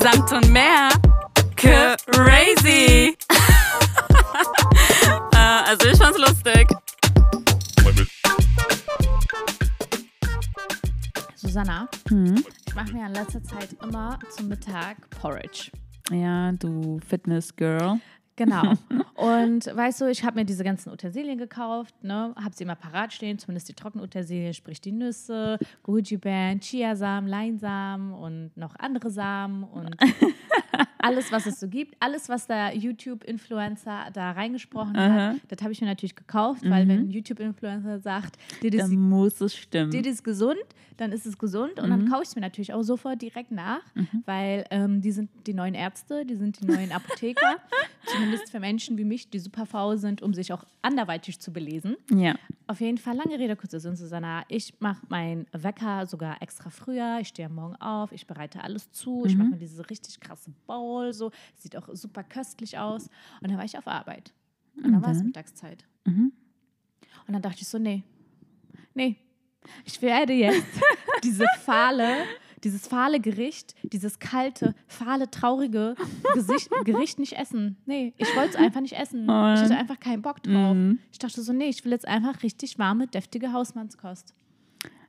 Samt und mehr. Crazy. äh, also ich fand's lustig. Susanna, Hm? ich mache mir in letzter Zeit immer zum Mittag Porridge. Ja, du Fitness-Girl. Genau. Und weißt du, ich habe mir diese ganzen Utensilien gekauft, ne, habe sie immer parat stehen, zumindest die Trockenutensilien, sprich die Nüsse, Goji-Beeren, Chiasamen, Leinsamen und noch andere Samen und alles, was es so gibt, alles, was der YouTube-Influencer da reingesprochen hat, das habe ich mir natürlich gekauft, weil wenn ein YouTube-Influencer sagt, dir das Dann muss es stimmen. das ist gesund, dann ist es gesund und dann kaufe ich es mir natürlich auch sofort direkt nach, weil ähm, die sind die neuen Ärzte, die sind die neuen Apotheker, zumindest für Menschen wie mich, die super faul sind, um sich auch anderweitig zu belesen. ja. Auf jeden Fall, lange Rede, kurzer Sinn, Susanna. Ich mache meinen Wecker sogar extra früher. Ich stehe am Morgen auf, ich bereite alles zu. Ich mache mir diese richtig krasse Bowl, so. Sieht auch super köstlich aus. Und dann war ich auf Arbeit. Und dann war es Mittagszeit. Und dann dachte ich so, nee, nee, ich werde jetzt diese fahle, dieses fahle Gericht, dieses kalte, fahle, traurige Gesicht, Gericht nicht essen. Nee, ich wollte es einfach nicht essen. Ich hatte einfach keinen Bock drauf. Ich dachte so, nee, ich will jetzt einfach richtig warme, deftige Hausmannskost.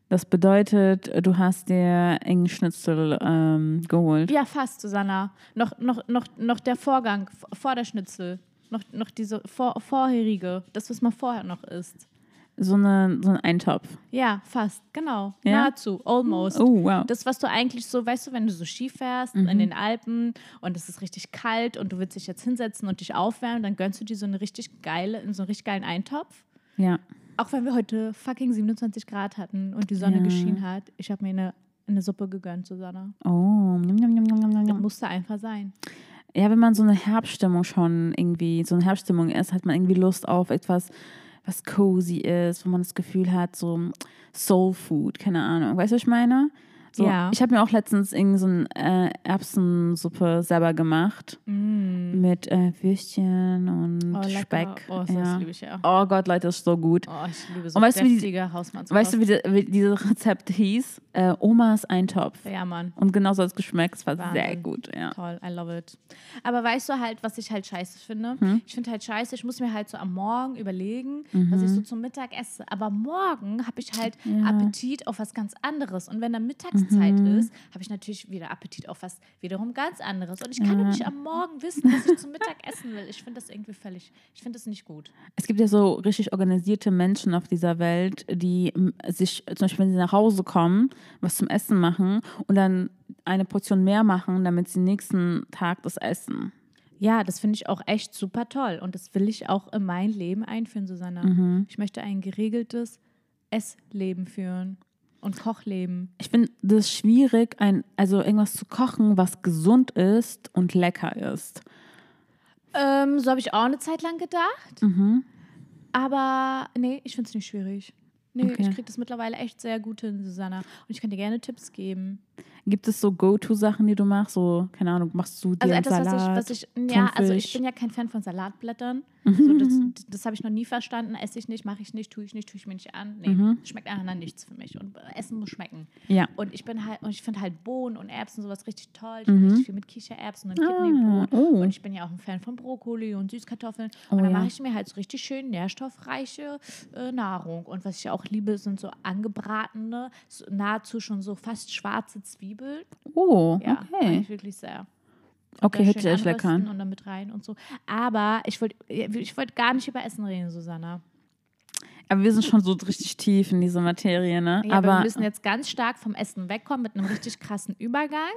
Das bedeutet, du hast dir engen Schnitzel ähm, geholt. Ja, fast, Susanna. Noch, noch, noch, noch der Vorgang vor der Schnitzel. Noch, noch diese vor, vorherige, das, was man vorher noch isst. So, eine, so ein Eintopf. Ja, fast, genau. Ja? Nahezu, almost. Oh, wow. Das, was du eigentlich so, weißt du, wenn du so Ski fährst in den Alpen und es ist richtig kalt und du willst dich jetzt hinsetzen und dich aufwärmen, dann gönnst du dir so eine richtig geile, so einen richtig geilen Eintopf. Ja. Auch wenn wir heute fucking 27 Grad hatten und die Sonne Ja. geschienen hat. Ich habe mir eine, eine Suppe gegönnt, Susanna. Oh, njam, njam, njam, Das musste einfach sein. Ja, wenn man so eine Herbststimmung schon irgendwie, so eine Herbststimmung ist, hat man irgendwie Lust auf etwas, was cozy ist, wo man das Gefühl hat, so Soul Food, keine Ahnung. Weißt du, was ich meine? So, Ja. Ich habe mir auch letztens irgendwie so eine äh, Erbsensuppe selber gemacht mit äh, Würstchen und Mm. Oh. Speck. Oh, das ja. liebe ich ja. Oh Gott, Leute, das ist so gut. Oh, ich liebe so Und weißt du, wie deftige. Weißt du, wie, die, wie dieses Rezept hieß? Äh, Omas Eintopf. Ja, Mann. Und genauso hat es geschmeckt. Es war Wahnsinn. sehr gut. Ja. Toll, I love it. Aber weißt du halt, was ich halt scheiße finde? Hm? Ich finde halt scheiße, ich muss mir halt so am Morgen überlegen, Mhm. was ich so zum Mittag esse. Aber morgen habe ich halt Appetit auf was ganz anderes. Und wenn dann Mittagszeit Mhm. Ist, habe ich natürlich wieder Appetit auf was wiederum ganz anderes. Und ich kann doch nicht am Morgen wissen, was ich zum Mittag essen will. Ich finde das irgendwie völlig, ich finde das nicht gut. Es gibt ja so richtig organisierte Menschen auf dieser Welt, die m, sich, zum Beispiel, wenn sie nach Hause kommen, was zum Essen machen und dann eine Portion mehr machen, damit sie nächsten Tag das essen. Ja, das finde ich auch echt super toll. Und das will ich auch in mein Leben einführen, Susanna. Mhm. Ich möchte ein geregeltes Essleben führen und Kochleben. Ich finde das schwierig, ein, also irgendwas zu kochen, was gesund ist und lecker ist. Ähm, so habe ich auch eine Zeit lang gedacht. Mhm. Aber nee, ich finde es nicht schwierig. Nee, Okay. ich kriege das mittlerweile echt sehr gut hin, Susanna. Und ich kann dir gerne Tipps geben. Gibt es so Go-To-Sachen, die du machst? So, keine Ahnung, machst du dir Also etwas, Salat? was ich, was ich, ja, also ich bin ja kein Fan von Salatblättern. So, das das habe ich noch nie verstanden. Esse ich nicht, mache ich nicht, tue ich nicht, tue ich mir nicht an. Nee, schmeckt einfach nichts für mich. Und Essen muss schmecken. Ja. Und ich bin halt, und ich finde halt Bohnen und Erbsen sowas richtig toll. Ich mache richtig viel mit Kichererbsen und Kidneybohnen. oh. Und ich bin ja auch ein Fan von Brokkoli und Süßkartoffeln. Oh und dann ja. mache ich mir halt so richtig schön nährstoffreiche äh, Nahrung. Und was ich auch liebe, sind so angebratene, so nahezu schon so fast schwarze Zwiebeln. Oh, Ja, okay. ich wirklich sehr. Okay, Da hört sich schön echt lecker. Und dann mit rein und so. Aber ich wollte ich wollt gar nicht über Essen reden, Susanna. Aber wir sind schon so richtig tief in dieser Materie, ne? Ja, aber, aber wir müssen jetzt ganz stark vom Essen wegkommen mit einem richtig krassen Übergang.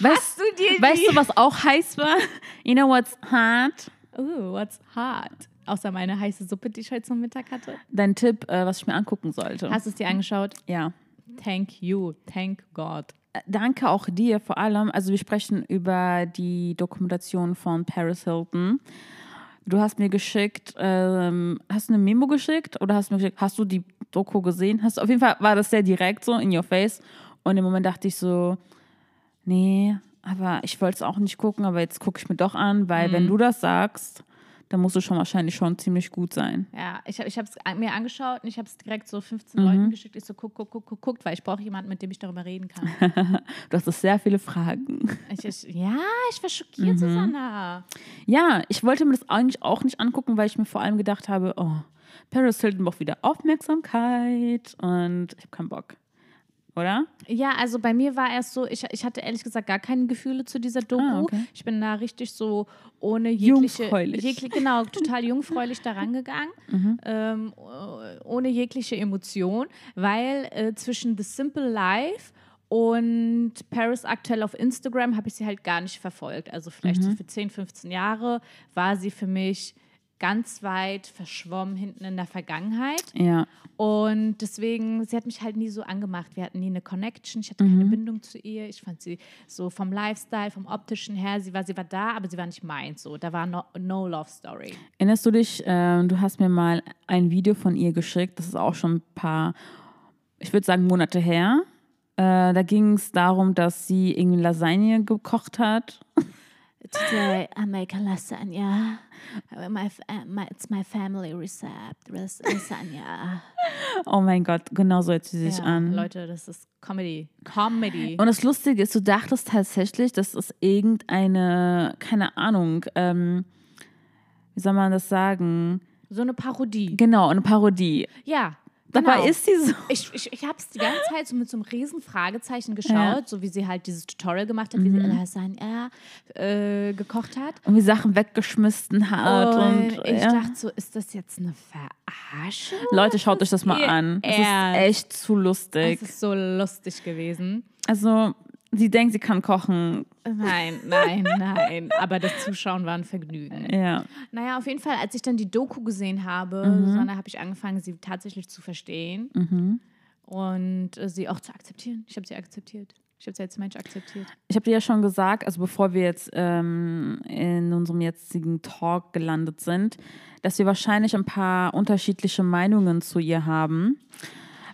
weißt, du dir weißt du, was auch heiß war? You know what's hot? Oh, what's hot? Außer meine heiße Suppe, die ich heute zum Mittag hatte. Dein Tipp, äh, was ich mir angucken sollte. Hast du es dir angeschaut? ja. Thank you, thank God. Äh, Danke auch dir vor allem. Also wir sprechen über die Dokumentation von Paris Hilton. Du hast mir geschickt, ähm, hast du eine Memo geschickt oder hast du mir geschickt, hast du die Doku gesehen? Hast, auf jeden Fall war das sehr direkt so in your face. Und im Moment dachte ich so, nee, aber ich wollte es auch nicht gucken, aber jetzt gucke ich mir doch an, weil wenn du das sagst, dann musst du schon wahrscheinlich schon ziemlich gut sein. Ja, ich habe es mir angeschaut und ich habe es direkt so Mhm. 15 Leuten geschickt. Ich so, guck, guck, guck, guck, guck, weil ich brauche jemanden, mit dem ich darüber reden kann. Du hast sehr viele Fragen. ich, ich, ja, ich war schockiert, Mhm. Susanna. Ja, ich wollte mir das eigentlich auch nicht angucken, weil ich mir vor allem gedacht habe, oh, Paris Hilton braucht wieder Aufmerksamkeit und ich habe keinen Bock. Oder? Ja, also bei mir war erst so, ich, ich hatte ehrlich gesagt gar keine Gefühle zu dieser Doku. Ah, okay. Ich bin da richtig so ohne jegliche, Jungfräulich. jegliche genau, total jungfräulich da rangegangen, Mhm. ähm, ohne jegliche Emotion, weil äh, zwischen The Simple Life und Paris aktuell auf Instagram habe ich sie halt gar nicht verfolgt. Also vielleicht Mhm. so für 10, 15 Jahre war sie für mich ganz weit verschwommen hinten in der Vergangenheit. Ja. Und deswegen, sie hat mich halt nie so angemacht. Wir hatten nie eine Connection. Ich hatte keine Bindung zu ihr. Ich fand sie so vom Lifestyle, vom optischen her, sie war, sie war da, aber sie war nicht meins. So, da war no, no Love Story. Erinnerst du dich, äh, du hast mir mal ein Video von ihr geschickt, das ist auch schon ein paar, ich würde sagen, Monate her. Äh, da ging es darum, dass sie irgendwie Lasagne gekocht hat. Today I make a lasagna. My, my, it's my family recipe. Lasagna. Oh mein Gott, genau so hört sie sich Ja, an. Leute, das ist Comedy. Comedy. Und das Lustige ist, du dachtest tatsächlich, das ist irgendeine, keine Ahnung, ähm, wie soll man das sagen? so eine Parodie. Genau, eine Parodie. Ja. Dabei genau. ist sie so. Ich, ich, ich habe es die ganze Zeit so mit so einem riesen Fragezeichen geschaut, Ja. so wie sie halt dieses Tutorial gemacht hat, wie sie Lasagne äh, gekocht hat. Und wie Sachen weggeschmissen hat. Und, Und ich ja. dachte so, ist das jetzt eine Verarschung? Leute, schaut euch das mal an. Es ist echt zu lustig. Es ist so lustig gewesen. Also, sie denkt, sie kann kochen. Nein, nein, nein. Aber das Zuschauen war ein Vergnügen. Ja. Naja, auf jeden Fall, als ich dann die Doku gesehen habe, Mhm. Susanne, habe ich angefangen, sie tatsächlich zu verstehen und äh, sie auch zu akzeptieren. Ich habe sie akzeptiert. Ich habe sie als Mensch akzeptiert. Ich habe dir ja schon gesagt, also bevor wir jetzt ähm, in unserem jetzigen Talk gelandet sind, dass wir wahrscheinlich ein paar unterschiedliche Meinungen zu ihr haben,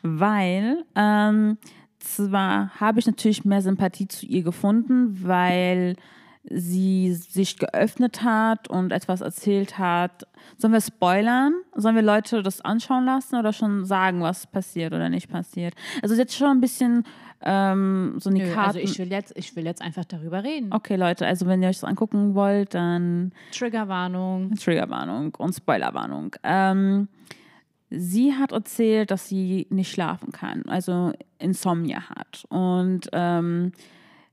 weil ähm, zwar habe ich natürlich mehr Sympathie zu ihr gefunden, weil sie sich geöffnet hat und etwas erzählt hat. Sollen wir spoilern? Sollen wir Leute das anschauen lassen oder schon sagen, was passiert oder nicht passiert? Also jetzt schon ein bisschen ähm, so eine Nö, Karte. also ich will, jetzt, ich will jetzt einfach darüber reden. Okay, Leute, also wenn ihr euch das angucken wollt, dann Triggerwarnung. Triggerwarnung und Spoilerwarnung. Ähm, sie hat erzählt, dass sie nicht schlafen kann, also Insomnia hat. Und ähm,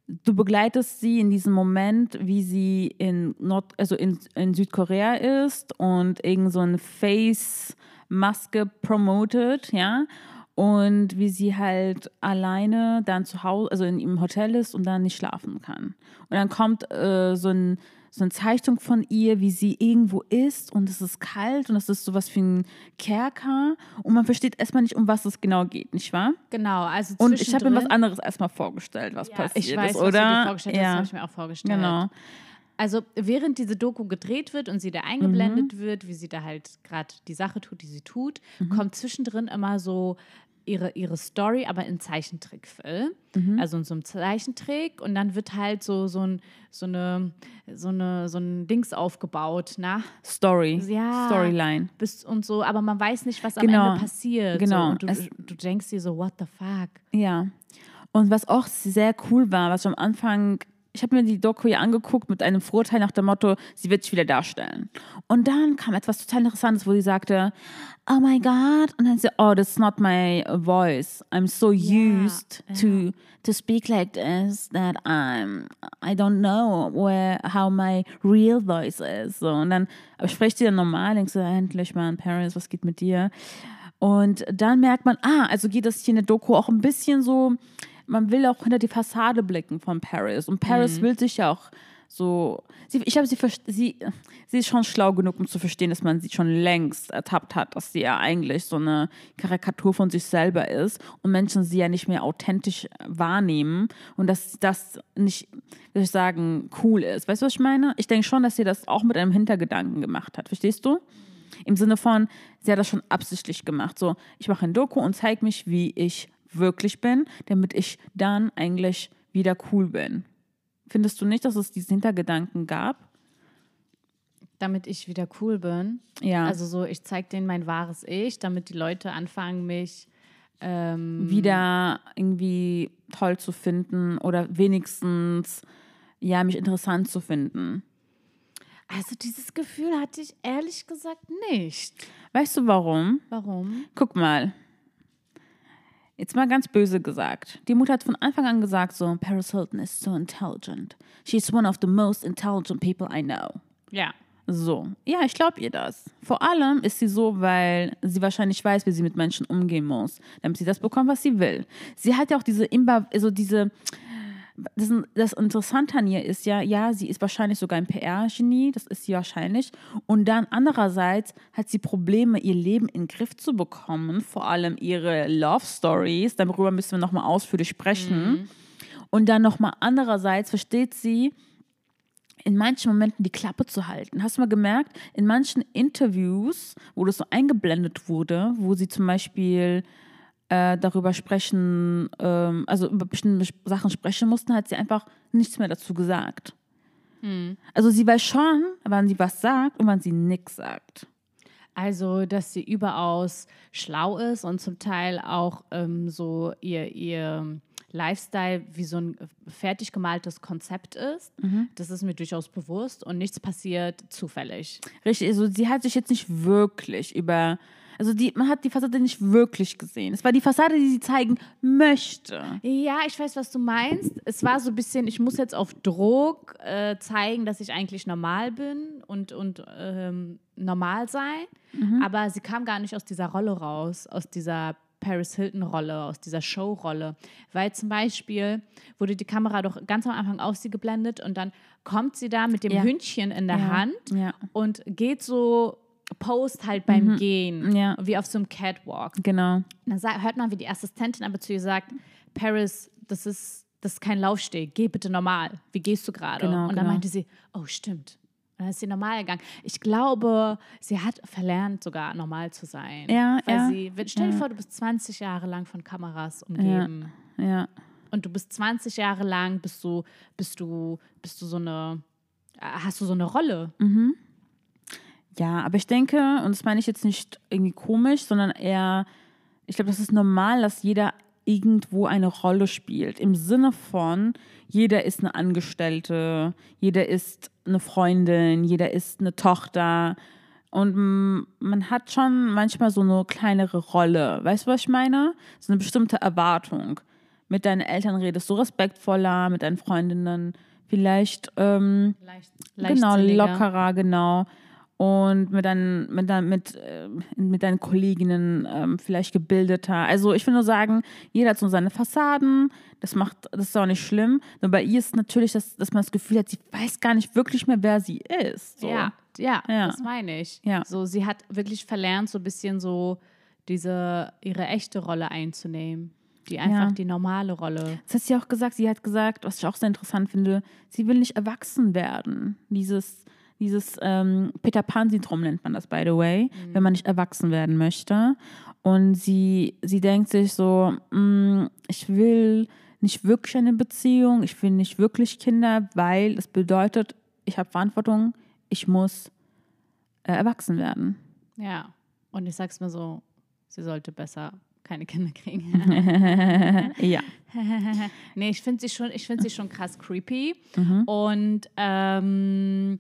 du begleitest sie in diesem Moment, wie sie in, Nord also in, in Südkorea ist und irgend so eine Face-Maske promotet, ja. Und wie sie halt alleine dann zu Hause, also in ihrem Hotel ist und dann nicht schlafen kann. Und dann kommt äh, so, ein, so eine Zeichnung von ihr, wie sie irgendwo ist und es ist kalt und es ist sowas wie ein Kerker und man versteht erstmal nicht, um was es genau geht, nicht wahr? Genau, also Und ich habe mir was anderes erstmal vorgestellt, was ja, passiert ich weiß, ist, was du oder? dir vorgestellt hast, das habe ich mir auch vorgestellt. Genau. Also während diese Doku gedreht wird und sie da Mhm. eingeblendet wird, wie sie da halt gerade die Sache tut, die sie tut, Mhm. kommt zwischendrin immer so ihre, ihre Story, aber in Zeichentrickfilm. Mhm. Also in so einem Zeichentrick und dann wird halt so, so, ein, so, eine, so, eine, so ein Dings aufgebaut, na? Story, Ja. Storyline. Bis und so, aber man weiß nicht, was am Genau. Ende passiert. Genau. So, und du, Es- du denkst dir so, what the fuck? Ja. Und was auch sehr cool war, was am Anfang, ich habe mir die Doku ja angeguckt mit einem Vorteil nach dem Motto, sie wird sich wieder darstellen. Und dann kam etwas total Interessantes, wo sie sagte, oh my God. Und dann sie, oh, that's not my voice. I'm so used to to speak like this that I'm, I don't know where, how my real voice is. So, und dann spricht sie dann normal, denkst du, endlich mal in Paris, was geht mit dir? Und dann merkt man, ah, also geht das hier in der Doku auch ein bisschen so, man will auch hinter die Fassade blicken von Paris. Und Paris will sich ja auch so, sie, ich glaube, sie, sie, sie ist schon schlau genug, um zu verstehen, dass man sie schon längst ertappt hat, dass sie ja eigentlich so eine Karikatur von sich selber ist und Menschen sie ja nicht mehr authentisch wahrnehmen und dass das nicht, soll ich sagen, cool ist. Weißt du, was ich meine? Ich denke schon, dass sie das auch mit einem Hintergedanken gemacht hat. Verstehst du? Im Sinne von, sie hat das schon absichtlich gemacht. So, ich mache ein Doku und zeige mich, wie ich wirklich bin, damit ich dann eigentlich wieder cool bin. Findest du nicht, dass es diesen Hintergedanken gab? damit ich wieder cool bin. Ja. Also so, ich zeige denen mein wahres Ich, damit die Leute anfangen, mich ähm, wieder irgendwie toll zu finden oder wenigstens ja mich interessant zu finden. Also dieses Gefühl hatte ich ehrlich gesagt nicht. Weißt du warum? Warum? Guck mal. Jetzt mal ganz böse gesagt. Die Mutter hat von Anfang an gesagt so, Paris Hilton is so intelligent. She's one of the most intelligent people I know. Ja. So, ja, ich glaube ihr das. Vor allem ist sie so, weil sie wahrscheinlich weiß, wie sie mit Menschen umgehen muss, damit sie das bekommt, was sie will. Sie hat ja auch diese, Imba also diese, das, das Interessante an ihr ist ja, ja, sie ist wahrscheinlich sogar ein PR-Genie, das ist sie wahrscheinlich. Und dann andererseits hat sie Probleme, ihr Leben in den Griff zu bekommen, vor allem ihre Love Stories. Darüber müssen wir nochmal ausführlich sprechen. Und dann nochmal andererseits versteht sie, in manchen Momenten die Klappe zu halten. Hast du mal gemerkt, in manchen Interviews, wo das so eingeblendet wurde, wo sie zum Beispiel äh, darüber sprechen, ähm, also über bestimmte Sachen sprechen mussten, hat sie einfach nichts mehr dazu gesagt. Also sie weiß schon, wann sie was sagt und wann sie nichts sagt. Also, dass sie überaus schlau ist und zum Teil auch ähm, so ihr, ihr Lifestyle wie so ein fertig gemaltes Konzept ist. Das ist mir durchaus bewusst und nichts passiert zufällig. Richtig, also sie hat sich jetzt nicht wirklich über, also die, man hat die Fassade nicht wirklich gesehen. Es war die Fassade, die sie zeigen möchte. Ja, ich weiß, was du meinst. Es war so ein bisschen, ich muss jetzt auf Druck äh, zeigen, dass ich eigentlich normal bin und, und ähm, normal sein. Aber sie kam gar nicht aus dieser Rolle raus, aus dieser Paris Hilton-Rolle, aus dieser Show-Rolle. Weil zum Beispiel wurde die Kamera doch ganz am Anfang auf sie geblendet und dann kommt sie da mit dem Ja. Hündchen in der Ja, Hand ja. und geht so, post halt beim Gehen, Ja. wie auf so einem Catwalk. Genau. Dann hört man, wie die Assistentin aber zu ihr sagt, Paris, das ist, das ist kein Laufsteg, geh bitte normal. Wie gehst du gerade? Genau, und dann genau. meinte sie, oh stimmt. Und dann ist sie normal gegangen. Ich glaube, sie hat verlernt, sogar normal zu sein. Ja, Weil ja, sie, stell dir vor, du bist 20 Jahre lang von Kameras umgeben. Ja. Und du bist 20 Jahre lang, bist du, bist du, bist du so eine, äh, hast du so eine Rolle. Mhm. Ja, aber ich denke, und das meine ich jetzt nicht irgendwie komisch, sondern eher, ich glaube, das ist normal, dass jeder irgendwo eine Rolle spielt. Im Sinne von, jeder ist eine Angestellte, jeder ist eine Freundin, jeder ist eine Tochter. Und man hat schon manchmal so eine kleinere Rolle. Weißt du, was ich meine? So eine bestimmte Erwartung. Mit deinen Eltern redest du respektvoller, mit deinen Freundinnen vielleicht ähm, Leicht, Genau, lockerer, genau. Und mit deinen, mit, dein, mit, äh, mit deinen Kolleginnen ähm, vielleicht gebildeter. Also ich will nur sagen, jeder hat so seine Fassaden. Das macht, das ist auch nicht schlimm. Nur bei ihr ist natürlich, dass, dass man das Gefühl hat, sie weiß gar nicht wirklich mehr, wer sie ist. So. Ja, ja, Ja. das meine ich. Ja. So, sie hat wirklich verlernt, so ein bisschen so diese ihre echte Rolle einzunehmen. Die einfach Ja. die normale Rolle. Das hat sie auch gesagt. Sie hat gesagt, was ich auch sehr interessant finde, sie will nicht erwachsen werden. Dieses, dieses ähm, Peter Pan-Syndrom nennt man das, by the way, wenn man nicht erwachsen werden möchte. Und sie, sie denkt sich so, mm, ich will nicht wirklich eine Beziehung, ich will nicht wirklich Kinder, weil es bedeutet, ich habe Verantwortung, ich muss äh, erwachsen werden. Ja. Und ich sag's mir so, sie sollte besser keine Kinder kriegen. Ja. nee, ich finde sie schon, ich finde sie schon krass creepy. Mhm. Und ähm,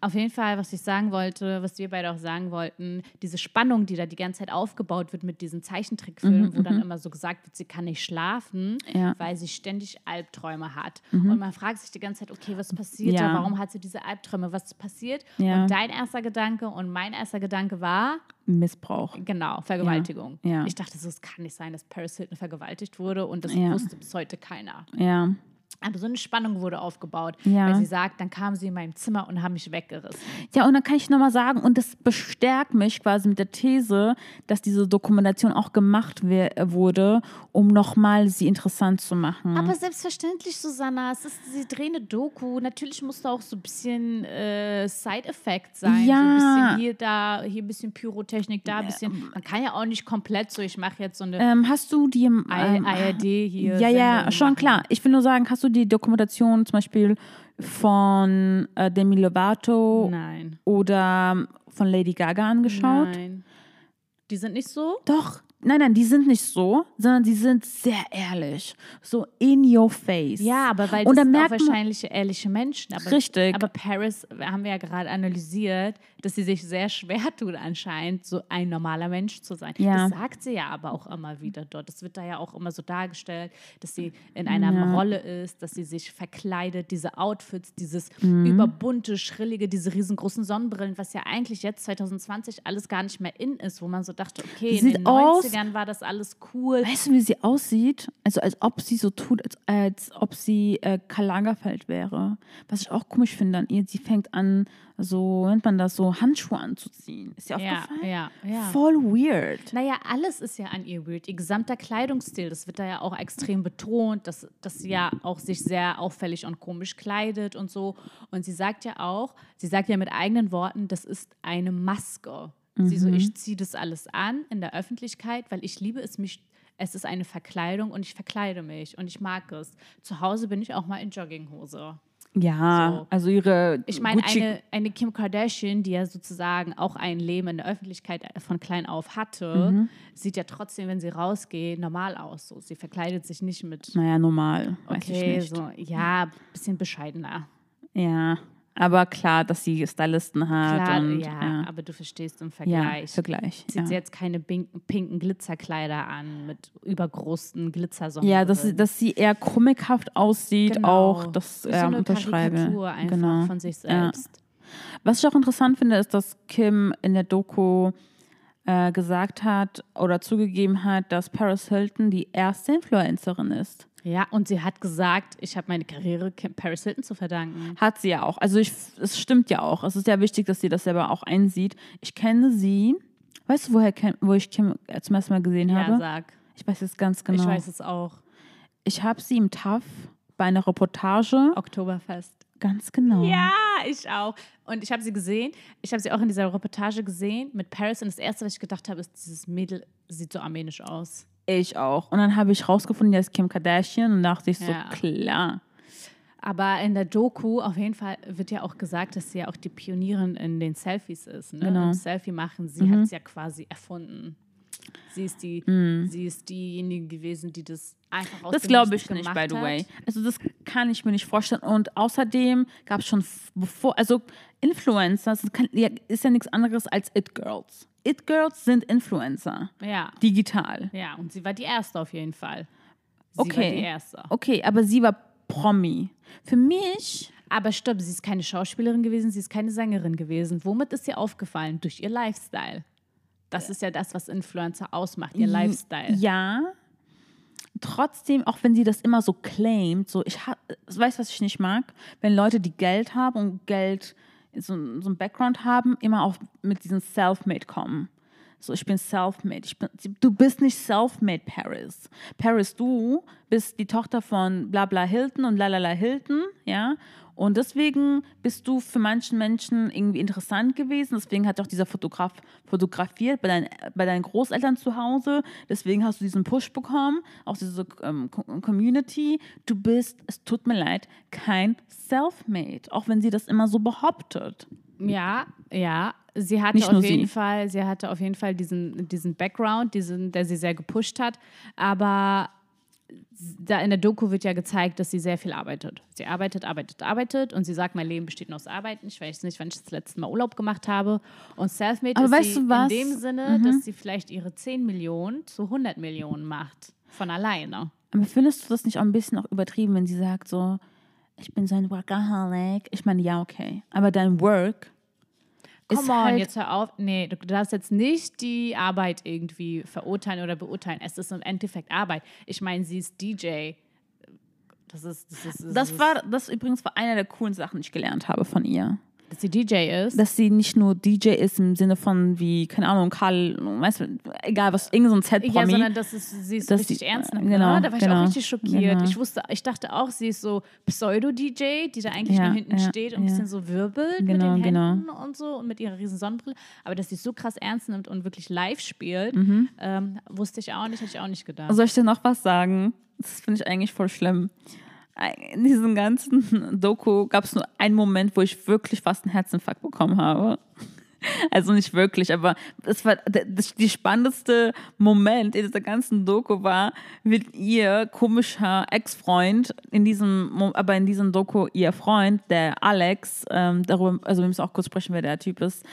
auf jeden Fall, was ich sagen wollte, was wir beide auch sagen wollten, diese Spannung, die da die ganze Zeit aufgebaut wird mit diesen Zeichentrickfilmen, wo dann immer so gesagt wird, sie kann nicht schlafen, Mhm, Ja. Mhm. weil sie ständig Albträume hat. Und man fragt sich die ganze Zeit, okay, was passiert Ja. da? Warum hat sie diese Albträume? Was passiert? Ja. Und dein erster Gedanke und mein erster Gedanke war, Missbrauch. Genau, Vergewaltigung. Ja. Ich dachte so, es kann nicht sein, dass Paris Hilton vergewaltigt wurde und das Ja. wusste bis heute keiner. Ja. Aber so eine Spannung wurde aufgebaut, Ja. weil sie sagt, dann kamen sie in meinem Zimmer und haben mich weggerissen. Ja, und dann kann ich nochmal sagen, und das bestärkt mich quasi mit der These, dass diese Dokumentation auch gemacht wurde, um nochmal sie interessant zu machen. Aber selbstverständlich, Susanna, es ist, sie drehen eine Doku. Natürlich muss da auch so ein bisschen äh, Side-Effekt sein. Ja. So ein bisschen hier, da, hier ein bisschen Pyrotechnik, da ein bisschen. Man kann ja auch nicht komplett so, ich mache jetzt so eine ähm, hast du die im I- ähm, ARD hier. Ja, ja, schon machen. klar. Ich will nur sagen, hast du die Dokumentation zum Beispiel von äh, Demi Lovato Nein. oder von Lady Gaga angeschaut? Nein. Die sind nicht so? Doch, nein, nein, die sind nicht so, sondern die sind sehr ehrlich. So in your face. Ja, aber weil Und das sind auch wahrscheinlich ehrliche Menschen. Aber, Richtig. Aber Paris, haben wir ja gerade analysiert, dass sie sich sehr schwer tut anscheinend, so ein normaler Mensch zu sein. Ja. Das sagt sie ja aber auch immer wieder dort. Das wird da ja auch immer so dargestellt, dass sie in einer Ja. Rolle ist, dass sie sich verkleidet, diese Outfits, dieses Mhm. überbunte, schrillige, diese riesengroßen Sonnenbrillen, was ja eigentlich jetzt 2020 alles gar nicht mehr in ist, wo man so dachte, okay, in Sieht aus- 90ern war das alles cool. Weißt du, wie sie aussieht? Also als ob sie so tut, als, als ob sie äh, Karl Lagerfeld wäre. Was ich auch komisch finde an ihr, sie fängt an, so nennt man das, so Handschuhe anzuziehen. Ist dir Ja, aufgefallen? ja, ja. Voll weird. Naja, alles ist ja an ihr weird. Ihr gesamter Kleidungsstil, das wird da ja auch extrem betont, dass, dass sie ja auch sich sehr auffällig und komisch kleidet und so. Und sie sagt ja auch, sie sagt ja mit eigenen Worten, das ist eine Maske. Sie so, ich ziehe das alles an in der Öffentlichkeit, weil ich liebe es, mich, es ist eine Verkleidung und ich verkleide mich und ich mag es. Zu Hause bin ich auch mal in Jogginghose. Ja, So. also ihre Ich meine, eine, eine Kim Kardashian, die ja sozusagen auch ein Leben in der Öffentlichkeit von klein auf hatte, Mhm. sieht ja trotzdem, wenn sie rausgeht, normal aus. So. Sie verkleidet sich nicht mit, naja, normal, okay, so, ja, bisschen bescheidener. Ja, aber klar, dass sie Stylisten hat Klar, und ja, ja, aber du verstehst im ja, Vergleich. Vergleich. Zieht sie Ja, jetzt keine pinken, Glitzerkleider an mit übergroßen Glitzersonnen. ja dass, sie- dass sie eher comichaft aussieht, Genau. auch das so ähm, eine unterschreibe. Karikatur einfach genau. von sich Ja. selbst. Was ich auch interessant finde, ist, dass Kim in der Doku äh, gesagt hat oder zugegeben hat, dass Paris Hilton die erste Influencerin ist. Ja, und sie hat gesagt, ich habe meine Karriere Paris Hilton zu verdanken. Hat sie ja auch. Also ich, es stimmt ja auch. Es ist ja wichtig, dass sie das selber auch einsieht. Ich kenne sie. Weißt du, woher wo ich Kim zum ersten Mal gesehen Ja, habe? sag. Ich weiß es ganz genau. Ich weiß es auch. Ich habe sie im TAF bei einer Reportage. Oktoberfest. Ganz genau. Ja, ich auch. Und ich habe sie gesehen. Ich habe sie auch in dieser Reportage gesehen mit Paris. Und das Erste, was ich gedacht habe, ist, dieses Mädel sieht so armenisch aus. Ich auch. Und dann habe ich rausgefunden, die ist Kim Kardashian und dachte ich so, Ja. klar. Aber in der Doku auf jeden Fall wird ja auch gesagt, dass sie ja auch die Pionierin in den Selfies ist. Ne? Genau. Im Selfie machen. Sie hat es ja quasi erfunden. Sie ist, die, sie ist diejenige gewesen, die das einfach aus Das glaube ich nicht, by the hat. way. Also das kann ich mir nicht vorstellen. Und außerdem gab es schon bevor, also Influencer ist ja nichts anderes als It-Girls. It-Girls sind Influencer, Ja. digital. Ja, und sie war die Erste auf jeden Fall. Sie Okay. war die Erste. Okay, aber sie war Promi. Für mich, Aber stopp, sie ist keine Schauspielerin gewesen, sie ist keine Sängerin gewesen. Womit ist ihr aufgefallen? Durch ihr Lifestyle. Das ist ja das, was Influencer ausmacht, ihr Lifestyle. ja, trotzdem, auch wenn sie das immer so claimt, so ich weiß, was ich nicht mag, wenn Leute, die Geld haben und Geld, so, so ein Background haben, immer auch mit diesem Self-Made kommen. So, ich bin self-made. Du bist nicht self-made, Paris. Paris, du bist die Tochter von Blabla Hilton und Lalala Hilton, ja. Und deswegen bist du für manchen Menschen irgendwie interessant gewesen. Deswegen hat auch dieser Fotograf fotografiert bei, dein, bei deinen Großeltern zu Hause. Deswegen hast du diesen Push bekommen, auch diese ähm, Co- Community. Du bist, es tut mir leid, kein Self-Made, auch wenn sie das immer so behauptet. Ja, ja. Sie hatte Nicht auf jeden sie. Fall, sie hatte auf jeden Fall diesen, diesen Background, diesen, der sie sehr gepusht hat. Aber da in der Doku wird ja gezeigt, dass sie sehr viel arbeitet. Sie arbeitet, arbeitet, arbeitet und sie sagt, mein Leben besteht nur aus Arbeiten. Ich weiß nicht, wann ich das letzte Mal Urlaub gemacht habe. Und Selfmade Aber ist weißt sie du was? Mhm. in dem Sinne, dass sie vielleicht ihre 10 Millionen zu 100 Millionen macht. Von alleine. Aber findest du das nicht auch ein bisschen auch übertrieben, wenn sie sagt so, ich bin so ein Workaholic? Ich meine, ja, okay. Aber dein Work Come ist on, halt, jetzt hör auf. Nee, du darfst jetzt nicht die Arbeit irgendwie verurteilen oder beurteilen. Es ist im Endeffekt Arbeit. Ich meine, sie ist DJ. Das ist. Das, ist, das war, das übrigens war eine der coolen Sachen, die ich gelernt habe von ihr. Dass sie DJ ist. Dass sie nicht nur DJ ist im Sinne von wie, keine Ahnung, Karl, weißt du, egal was, irgendein so ein ja, Z-Promi. sondern dass es, sie es Dass richtig sie- ernst nimmt. genau, ne? Da war ich genau, auch richtig schockiert. genau. Ich wusste, ich dachte auch, sie ist so Pseudo-DJ, die da eigentlich Ja, nur hinten ja, steht und ein ja. bisschen so wirbelt mit Genau, den genau. Händen und so und mit ihrer riesen Sonnenbrille. Aber dass sie es so krass ernst nimmt und wirklich live spielt, Mhm. ähm, wusste ich auch nicht, hätte ich auch nicht gedacht. Soll ich dir noch was sagen? Das finde ich eigentlich voll schlimm. In diesem ganzen Doku gab es nur einen Moment, wo ich wirklich fast einen Herzinfarkt bekommen habe. Also nicht wirklich, aber es war der, die spannendste Moment in dieser ganzen Doku war, wie ihr komischer Ex-Freund in diesem, aber in diesem Doku ihr Freund, der Alex, ähm, darüber, also wir müssen auch kurz sprechen, wer der Typ ist,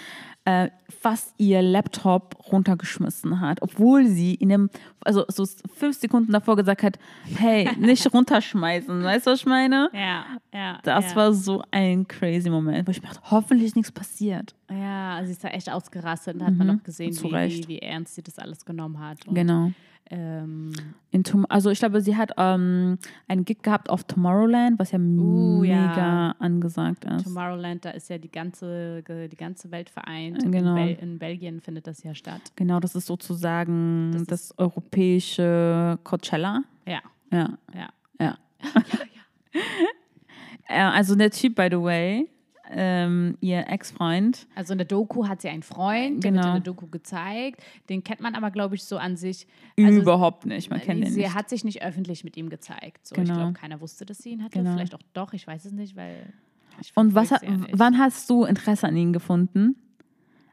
äh, fast ihr Laptop runtergeschmissen hat, obwohl sie in dem, also so fünf Sekunden davor gesagt hat, hey, nicht runterschmeißen, weißt du, was ich meine? Ja, ja. Das ja. war so ein crazy Moment, wo ich mir dachte, hoffentlich ist nichts passiert. Ja, sie ist da echt ausgerastet und da hat man Mhm, auch gesehen, wie, wie ernst sie das alles genommen hat. Genau. Ähm, also ich glaube, sie hat ähm, einen Gig gehabt auf Tomorrowland, was ja Uh, mega ja. angesagt ist. Tomorrowland, da ist ja die ganze, die ganze Welt vereint. Genau. In, Bel in Belgien findet das ja statt. Genau, das ist sozusagen Das das, ist- europäische Coachella. Ja, Ja, ja. ja. Äh, also der Typ, by the way, ähm, ihr Ex-Freund, Also in der Doku hat sie einen Freund, der wird Genau. in der Doku gezeigt. Den kennt man aber, glaube ich, so an sich. Also, überhaupt nicht, man kennt den sie nicht. hat sich nicht öffentlich mit ihm gezeigt. So, Ich Genau. glaube, keiner wusste, dass sie ihn hatte. Genau. Vielleicht auch doch, ich weiß es nicht, weil. Ich Und was sie ja wann hast du Interesse an ihn gefunden?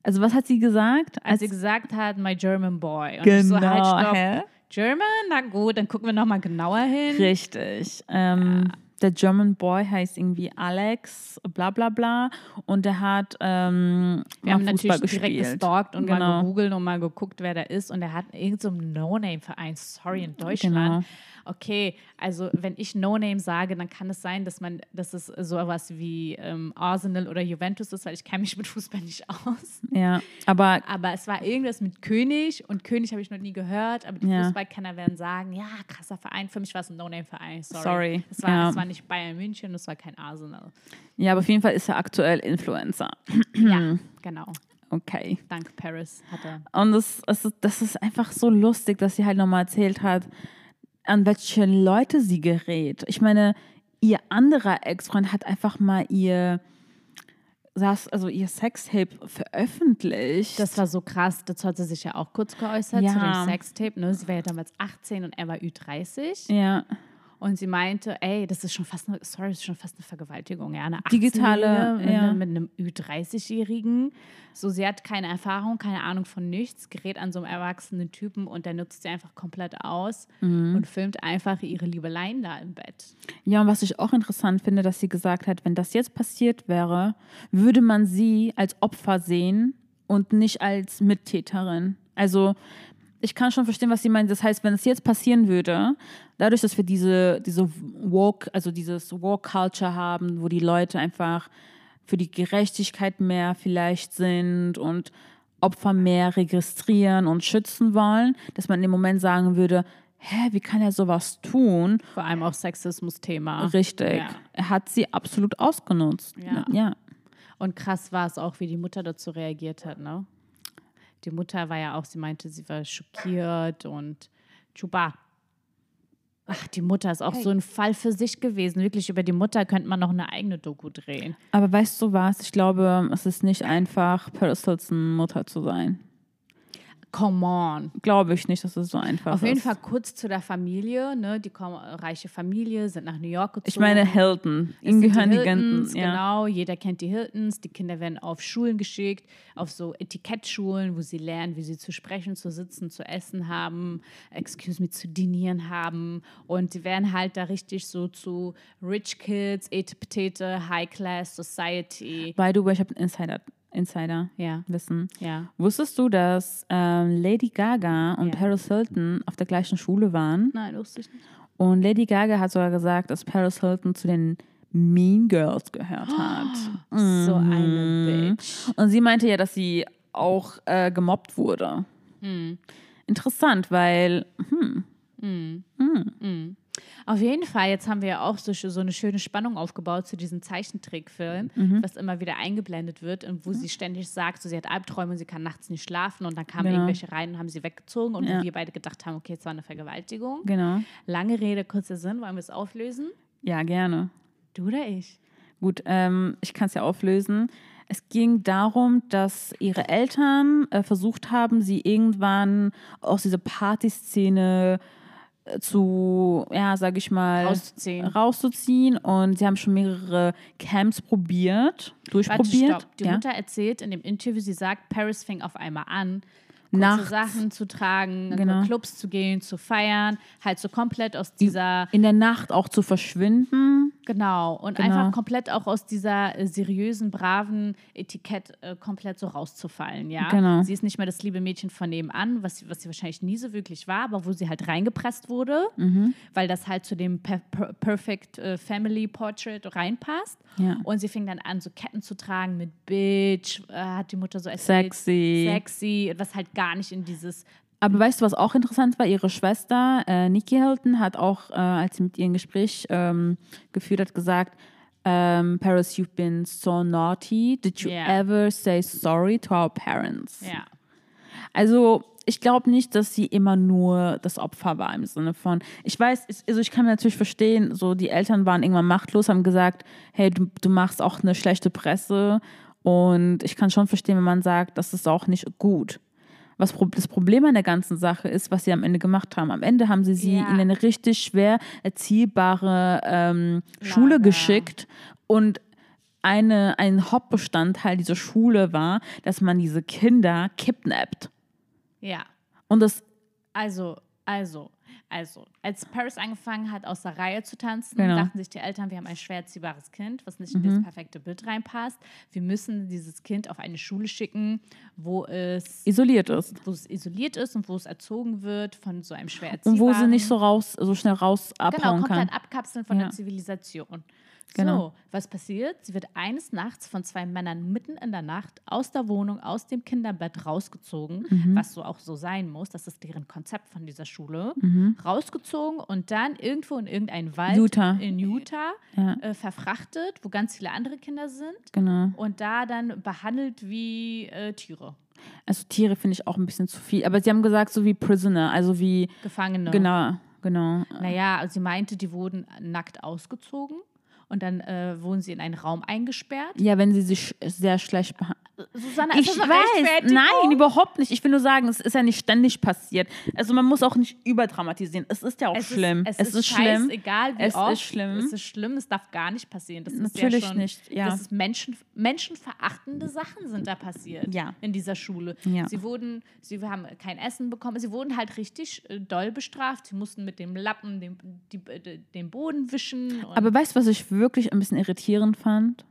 Also was hat sie gesagt? Als sie gesagt hat, my German boy. Und ich so, halt, genau, stopp. German? Na gut, dann gucken wir nochmal genauer hin. Richtig. Ähm, Der German Boy heißt irgendwie Alex, bla bla bla. Und der hat ähm, Wir haben mal Fußball natürlich direkt gespielt. gestalkt und mal Genau. gegoogelt und mal geguckt, wer der ist. Und er hat irgendeinen so No-Name-Verein, sorry, in Deutschland. Genau. Okay, also wenn ich No-Name sage, dann kann es sein, dass man, dass es sowas wie ähm, Arsenal oder Juventus ist, weil ich kenne mich mit Fußball nicht aus. Ja, aber Aber es war irgendwas mit König und König habe ich noch nie gehört, aber die Ja. Fußballkenner werden sagen, ja, krasser Verein. Für mich war es ein No-Name-Verein, sorry. Sorry, Es war, ja. es war nicht Bayern München, es war kein Arsenal. ja, aber auf jeden Fall ist er aktuell Influencer. Ja, genau. Okay. Dank Paris hat er. Und das, das, ist, das ist einfach so lustig, dass sie halt nochmal erzählt hat, an welche Leute sie gerät. Ich meine, ihr anderer Ex-Freund hat einfach mal ihr, saß, also ihr Sextape veröffentlicht. Das war so krass, dazu hat sie sich ja auch kurz geäußert, Ja. zu dem Sextape. Ne? Sie war ja damals 18 und er war Ü30. ja, Und sie meinte, ey, das ist schon fast eine, sorry, das ist schon fast eine Vergewaltigung. Ja, eine Digitale, 18-Jährige ja. mit einem Ü30-Jährigen. So, sie hat keine Erfahrung, keine Ahnung von nichts, gerät an so einem erwachsenen Typen und der nutzt sie einfach komplett aus Mhm. und filmt einfach ihre Liebeleien da im Bett. Ja, und was ich auch interessant finde, dass sie gesagt hat, wenn das jetzt passiert wäre, würde man sie als Opfer sehen und nicht als Mittäterin. Also ich kann schon verstehen, was sie meint. Das heißt, wenn es jetzt passieren würde, dadurch, dass wir diese, diese Walk, also dieses Walk-Culture haben, wo die Leute einfach für die Gerechtigkeit mehr vielleicht sind und Opfer mehr registrieren und schützen wollen, dass man im Moment sagen würde, hä, wie kann er sowas tun? Vor allem auch Sexismus-Thema. Richtig. Ja. Er hat sie absolut ausgenutzt. Ja. ja. Und krass war es auch, wie die Mutter dazu reagiert hat, ne? Die Mutter war ja auch, sie meinte, sie war schockiert und Chuba. Ach, die Mutter ist auch so ein Fall für sich gewesen. Wirklich, über die Mutter könnte man noch eine eigene Doku drehen. Aber weißt du was? Ich glaube, es ist nicht einfach, Paris Hilton Mutter zu sein. Come on. Glaube ich nicht, dass es so einfach Auf ist. jeden Fall kurz zu der Familie, ne? Die kommen, reiche Familie, sind nach New York gezogen. Ich meine Hilton. Ihnen gehören die, Hiltons, ganzen. Ja. Genau, jeder kennt die Hiltons. Die Kinder werden auf Schulen geschickt, auf so Etikettschulen, wo sie lernen, wie sie zu sprechen, zu sitzen, zu essen haben, excuse me, zu dinieren haben. Und die werden halt da richtig so zu Rich Kids, Etepetete, High Class Society. By the way, ich habe einen Insider, Insider Ja, Wissen. ja. Wusstest du, dass ähm, Lady Gaga und Ja. Paris Hilton auf der gleichen Schule waren? Nein, wusste ich nicht. Und Lady Gaga hat sogar gesagt, dass Paris Hilton zu den Mean Girls gehört hat. So Mhm. eine Bitch. Und sie meinte ja, dass sie auch äh, gemobbt wurde. Hm. Interessant, weil Auf jeden Fall, jetzt haben wir ja auch so, so eine schöne Spannung aufgebaut zu diesem Zeichentrickfilm, Mhm. was immer wieder eingeblendet wird und wo sie ständig sagt, so, sie hat Albträume, sie kann nachts nicht schlafen und dann kamen Genau. irgendwelche rein und haben sie weggezogen und Ja. wo wir beide gedacht haben, okay, es war eine Vergewaltigung. genau. Lange Rede, kurzer Sinn, wollen wir es auflösen? Ja, gerne. Du oder ich? Gut, ähm, ich kann es ja auflösen. Es ging darum, dass ihre Eltern äh, versucht haben, sie irgendwann aus dieser Partyszene äh, zu, ja, sag ich mal, Rauszuziehen. rauszuziehen. Und sie haben schon mehrere Camps probiert, Warte, durchprobiert. stopp. Die ja. Mutter erzählt in dem Interview, sie sagt, Paris fing auf einmal an, kurze Nachts. Sachen zu tragen, Genau. in Clubs zu gehen, zu feiern, halt so komplett aus dieser, In der Nacht auch zu verschwinden. Genau, und Genau. einfach komplett auch aus dieser äh, seriösen, braven Etikett äh, komplett so rauszufallen, ja. Genau. Sie ist nicht mehr das liebe Mädchen von nebenan, was, sie- was sie wahrscheinlich nie so wirklich war, aber wo sie halt reingepresst wurde, Mhm. weil das halt zu dem per per Perfect äh, Family Portrait reinpasst. Ja. Und sie fing dann an, so Ketten zu tragen mit Bitch, äh, hat die Mutter so erzählt. Sexy. Sexy, was halt gar nicht in dieses. Aber weißt du, was auch interessant war? Ihre Schwester, äh, Nikki Hilton, hat auch, äh, als sie mit ihr ein Gespräch ähm, geführt hat, gesagt, ähm, Paris, you've been so naughty. Did you Ja. ever say sorry to our parents? Ja. Also ich glaube nicht, dass sie immer nur das Opfer war im Sinne von, ich weiß, ich- also ich kann natürlich verstehen, so die Eltern waren irgendwann machtlos, haben gesagt, hey, du, du machst auch eine schlechte Presse und ich kann schon verstehen, wenn man sagt, das ist auch nicht gut. Was das Problem an der ganzen Sache ist, was sie am Ende gemacht haben. Am Ende haben sie sie Ja. in eine richtig schwer erziehbare ähm, Schule geschickt und eine, ein Hauptbestandteil dieser Schule war, dass man diese Kinder kidnappt. Ja. Und das, Also, also, also. Als Paris angefangen hat, aus der Reihe zu tanzen, Genau. dachten sich die Eltern, wir haben ein schwer erziehbares Kind, was nicht in das perfekte Bild reinpasst. Wir müssen dieses Kind auf eine Schule schicken, wo es isoliert ist. wo es isoliert ist und wo es erzogen wird von so einem schwer Und erziehbaren. wo sie nicht so raus, so schnell raus Genau, abhauen komplett kann. abkapseln von Ja. der Zivilisation. Genau. So, was passiert? Sie wird eines Nachts von zwei Männern mitten in der Nacht aus der Wohnung, aus dem Kinderbett rausgezogen, Mhm. was so auch so sein muss. Das ist deren Konzept von dieser Schule. Mhm. Rausgezogen und dann irgendwo in irgendeinen Wald Utah. in Utah Ja. äh, verfrachtet, wo ganz viele andere Kinder sind Genau. und da dann behandelt wie äh, Tiere, Also Tiere finde ich auch ein bisschen zu viel. Aber sie haben gesagt, so wie Prisoner, also wie, Gefangene. genau, genau. Naja, also sie meinte, die wurden nackt ausgezogen und dann äh, wurden sie in einen Raum eingesperrt. Ja, wenn sie sich sehr schlecht. Susanne, Ich ist weiß, nein, überhaupt nicht. Ich will nur sagen, es ist ja nicht ständig passiert. Also man muss auch nicht überdramatisieren. Es ist ja auch Es schlimm. Ist, es, ist, schlimm. egal wie Es ist oft. schlimm. Es ist schlimm, es darf gar nicht passieren. Das ist Natürlich ja schon, nicht, ja. Das ist Menschen, menschenverachtende Sachen sind da passiert Ja. in dieser Schule. Ja. Sie wurden, sie haben kein Essen bekommen, sie wurden halt richtig äh, doll bestraft. Sie mussten mit dem Lappen den, die, äh, den Boden wischen. Aber weißt du, was ich wirklich ein bisschen irritierend fand?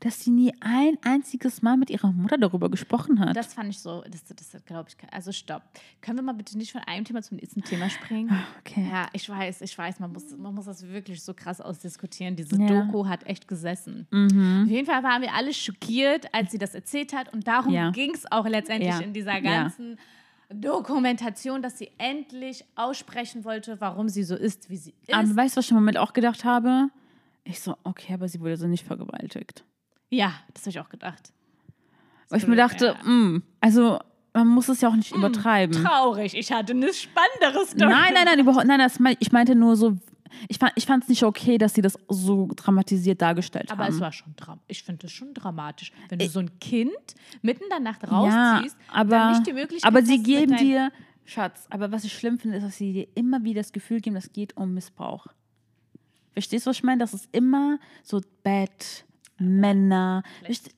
Dass sie nie ein einziges Mal mit ihrer Mutter darüber gesprochen hat. das fand ich so, das, das glaube ich, also stopp. Können wir mal bitte nicht von einem Thema zum nächsten Thema springen? okay. Ja, ich weiß, ich weiß, man muss, man muss das wirklich so krass ausdiskutieren. Diese Ja. Doku hat echt gesessen. Mhm. Auf jeden Fall waren wir alle schockiert, als sie das erzählt hat. Und darum Ja. ging es auch letztendlich Ja. in dieser ganzen Dokumentation, dass sie endlich aussprechen wollte, warum sie so ist, wie sie ist. Aber weißt du, was ich im Moment auch gedacht habe? Ich so, okay, aber sie wurde so nicht vergewaltigt. Ja, das habe ich auch gedacht. Weil ich mir dachte, mh, also man muss es ja auch nicht Hm, übertreiben. Traurig, ich hatte eine spannendere Story. Nein, nein, nein, überhaupt, nein, das mein, ich meinte nur so, ich fand ich es nicht okay, dass sie das so dramatisiert dargestellt Aber haben. es war schon dram ich finde es schon dramatisch, wenn du so ein Kind mitten in der Nacht rausziehst, ja, aber, dann nicht die Möglichkeit aber sie geben dir, Schatz, aber was ich schlimm finde, ist, dass sie dir immer wieder das Gefühl geben, es geht um Missbrauch. Verstehst du, was ich meine? Das ist immer so Bett, Männer,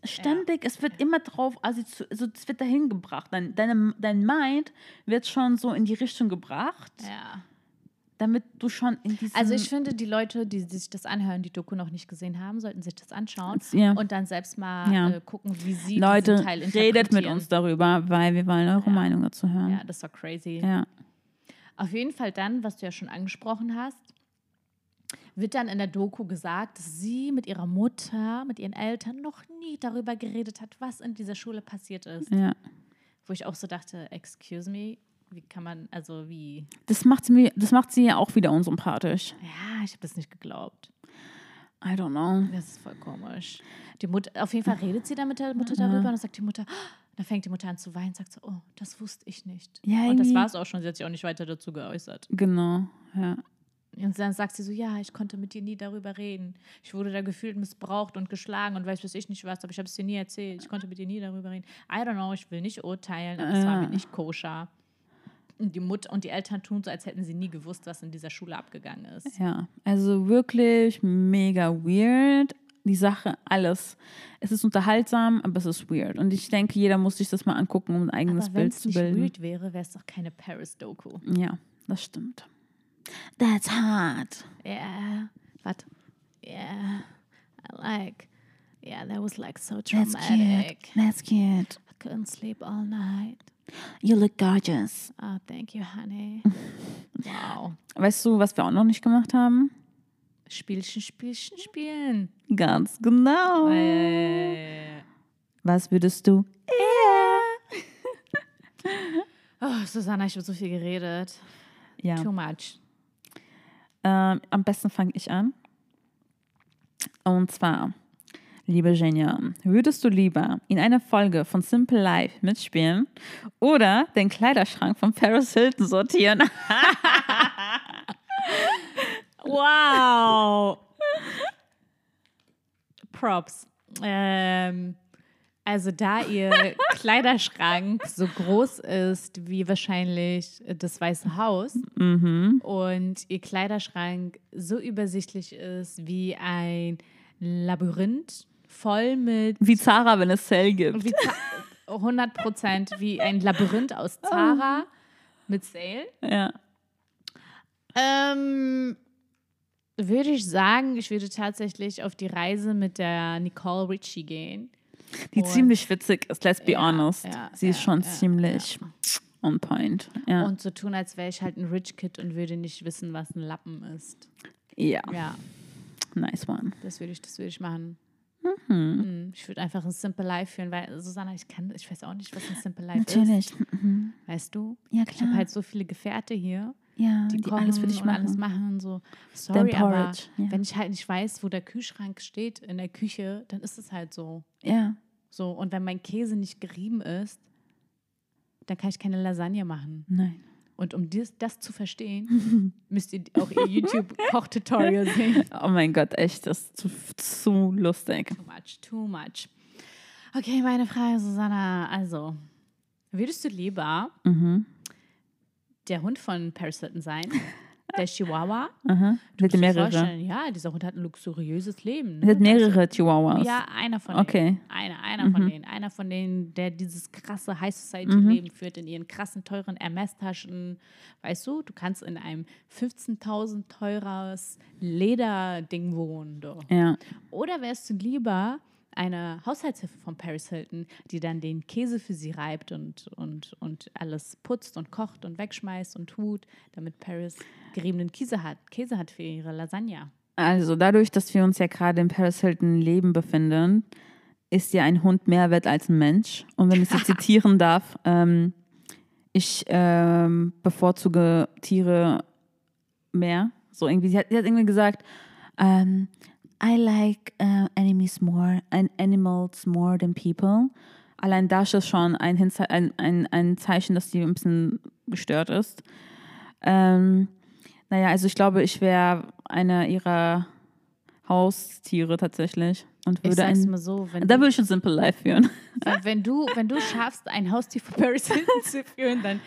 ständig, es wird immer drauf, also, also es wird dahin gebracht. Dein, deine, dein Mind wird schon so in die Richtung gebracht, Ja. damit du schon in diesem... Also ich finde, die Leute, die sich das anhören, die Doku noch nicht gesehen haben, sollten sich das anschauen Ja. und dann selbst mal Ja. äh, gucken, wie sie Leute, diesen Teil redet mit uns darüber, weil wir wollen eure Meinung dazu hören. Ja, das war crazy. Ja. Auf jeden Fall dann, was du ja schon angesprochen hast, wird dann in der Doku gesagt, dass sie mit ihrer Mutter, mit ihren Eltern noch nie darüber geredet hat, was in dieser Schule passiert ist. ja. Wo ich auch so dachte, excuse me, wie kann man, also wie, Das macht sie das macht sie ja auch wieder unsympathisch. ja, ich habe das nicht geglaubt. I don't know. Das ist voll komisch. Die Mutter, auf jeden Fall redet sie dann mit der Mutter darüber und dann sagt die Mutter, dann fängt die Mutter an zu weinen, sagt so, oh, das wusste ich nicht. Ja, und das war es auch schon, sie hat sich auch nicht weiter dazu geäußert. Genau, ja. Und dann sagt sie so, ja, ich konnte mit dir nie darüber reden. Ich wurde da gefühlt missbraucht und geschlagen und weiß was ich nicht was, aber ich habe es dir nie erzählt. Ich konnte mit dir nie darüber reden. I don't know, ich will nicht urteilen, aber es war Ja. mir nicht koscher. Und die Mutter und die Eltern tun so, als hätten sie nie gewusst, was in dieser Schule abgegangen ist. Ja, also wirklich mega weird. Die Sache, alles. Es ist unterhaltsam, aber es ist weird. Und ich denke, jeder muss sich das mal angucken, um ein eigenes Aber wenn Bild es zu nicht bilden. weird wäre, wäre es doch keine Paris-Doku. Ja, das stimmt. That's hard. Yeah, but yeah, I like. Yeah, that was like so That's traumatic. cute. That's cute. I couldn't sleep all night. You look gorgeous. Oh, thank you, honey. wow. Weißt du, was wir auch noch nicht gemacht haben? Spielchen, Spielchen, spielen. Ganz genau. Äh. Was würdest du? Oh, Susanna, ich habe so viel geredet. Ja. Too much. Ähm, am besten fange ich an. Und zwar, liebe Genia, würdest du lieber in einer Folge von Simple Life mitspielen oder den Kleiderschrank von Paris Hilton sortieren? Wow. Props. Ähm, also da ihr Kleiderschrank so groß ist wie wahrscheinlich das Weiße Haus und ihr Kleiderschrank so übersichtlich ist wie ein Labyrinth voll mit Wie Zara, wenn es Cell gibt. wie Za- 100 Prozent wie ein Labyrinth aus Zara mit Sale. Ja. Ähm, würde ich sagen, ich würde tatsächlich auf die Reise mit der Nicole Richie gehen. Die Und- ziemlich witzig ist, let's be Ja, honest. ja, Sie ist schon ziemlich on point. Und so tun, als wäre ich halt ein Rich Kid und würde nicht wissen, was ein Lappen ist. ja, Ja, nice one. das würde ich, das würde ich machen. Mhm. Ich würde einfach ein Simple Life führen, weil Susanna, ich kann, ich weiß auch nicht, was ein Simple Life Natürlich. ist. Weißt du? Ja, Ich habe halt so viele Gefährte hier, ja, die, die, kochen alles für dich und alles machen. machen. So, sorry, aber ja. wenn ich halt nicht weiß, wo der Kühlschrank steht in der Küche, dann ist es halt so. Ja. So, und wenn mein Käse nicht gerieben ist, dann kann ich keine Lasagne machen. Nein. Und um dies, das zu verstehen, müsst ihr auch ihr YouTube-Koch-Tutorial sehen. Oh mein Gott, echt, das ist zu, zu lustig. Too much, too much. Okay, meine Frage, Susanna. Also, würdest du lieber Mhm. der Hund von Paris Hilton sein? Der Chihuahua? Aha. Musst du dir mehrere. Ja, dieser Hund hat ein luxuriöses Leben. Ne? hat mehrere Chihuahuas. Ja, einer von Okay. denen. Einer, einer von denen. Einer von denen, der dieses krasse High Society-Leben führt, in ihren krassen, teuren Hermes-Taschen. Weißt du, du kannst in einem 15.000 teures Lederding wohnen. Doch. Ja. Oder wärst du lieber eine Haushaltshilfe von Paris Hilton, die dann den Käse für sie reibt und, und, und alles putzt und kocht und wegschmeißt und tut, damit Paris geriebenen Käse hat, Käse hat für ihre Lasagne. Also dadurch, dass wir uns ja gerade im Paris Hilton Leben befinden, ist ja ein Hund mehr wert als ein Mensch. Und wenn ich sie zitieren darf, ähm, ich ähm, bevorzuge Tiere mehr. So irgendwie, sie hat, sie hat irgendwie gesagt, ähm, I like uh, enemies more, and animals more than people. Allein das ist schon ein, Hinze ein, ein, ein Zeichen, dass sie ein bisschen gestört ist. Ähm, naja, also ich glaube, ich wäre einer ihrer Haustiere tatsächlich. Und Ich würde sag's ein, mal so, wenn da würde ich ein Simple Life führen. wenn, du, wenn du schaffst, ein Haustier von Paris Hilton zu führen, dann,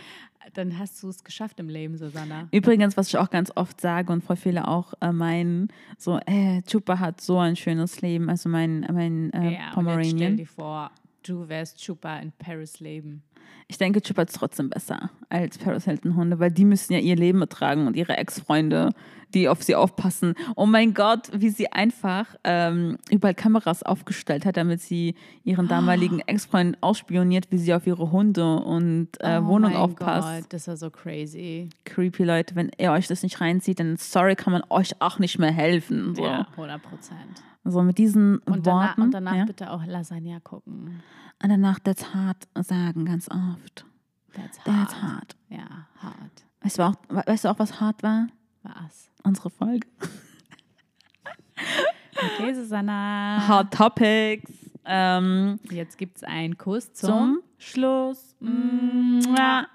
dann hast du es geschafft im Leben, Susanna. Übrigens, was ich auch ganz oft sage und voll viele auch äh, meinen, so, äh, Chupa hat so ein schönes Leben, also mein, mein äh, Ja, jetzt stell Pomeranian. dir vor, du wärst Chupa in Paris leben. Ich denke, Chupa ist trotzdem besser als Paris Hilton Hunde, weil die müssen ja ihr Leben betragen und ihre Ex-Freunde, die auf sie aufpassen. Oh mein Gott, wie sie einfach ähm, überall Kameras aufgestellt hat, damit sie ihren damaligen Ex-Freund ausspioniert, wie sie auf ihre Hunde und äh, oh Wohnung mein aufpasst. Gott, das ist ja so crazy. Creepy Leute, wenn ihr euch das nicht reinzieht, dann sorry, kann man euch auch nicht mehr helfen. So, Ja, 100 Prozent. so mit diesen Und, danach- Worten. und danach ja. bitte auch Lasagne gucken. Und danach that's hard sagen, ganz oft. That's hard. That's hard. Ja, hart. Weißt du, auch, weißt du auch, was hart war? Was? Unsere Folge. Okay, Susanna. Hot Topics. Ähm, Jetzt gibt es einen Kuss zum, zum Schluss. Mua.